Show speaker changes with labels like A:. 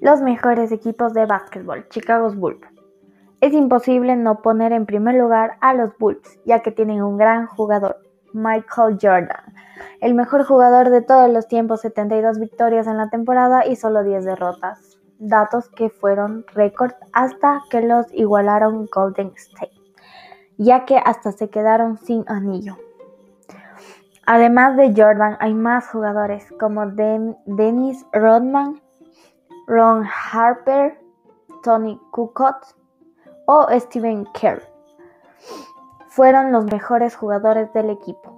A: Los mejores equipos de básquetbol, Chicago Bulls. Es imposible no poner en primer lugar a los Bulls, ya que tienen un gran jugador, Michael Jordan, el mejor jugador de todos los tiempos, 72 victorias en la temporada y solo 10 derrotas, datos que fueron récord hasta que los igualaron Golden State, ya que hasta se quedaron sin anillo. Además de Jordan, hay más jugadores como Dennis Rodman, Ron Harper, Tony Kukoc o Stephen Kerr. Fueron los mejores jugadores del equipo.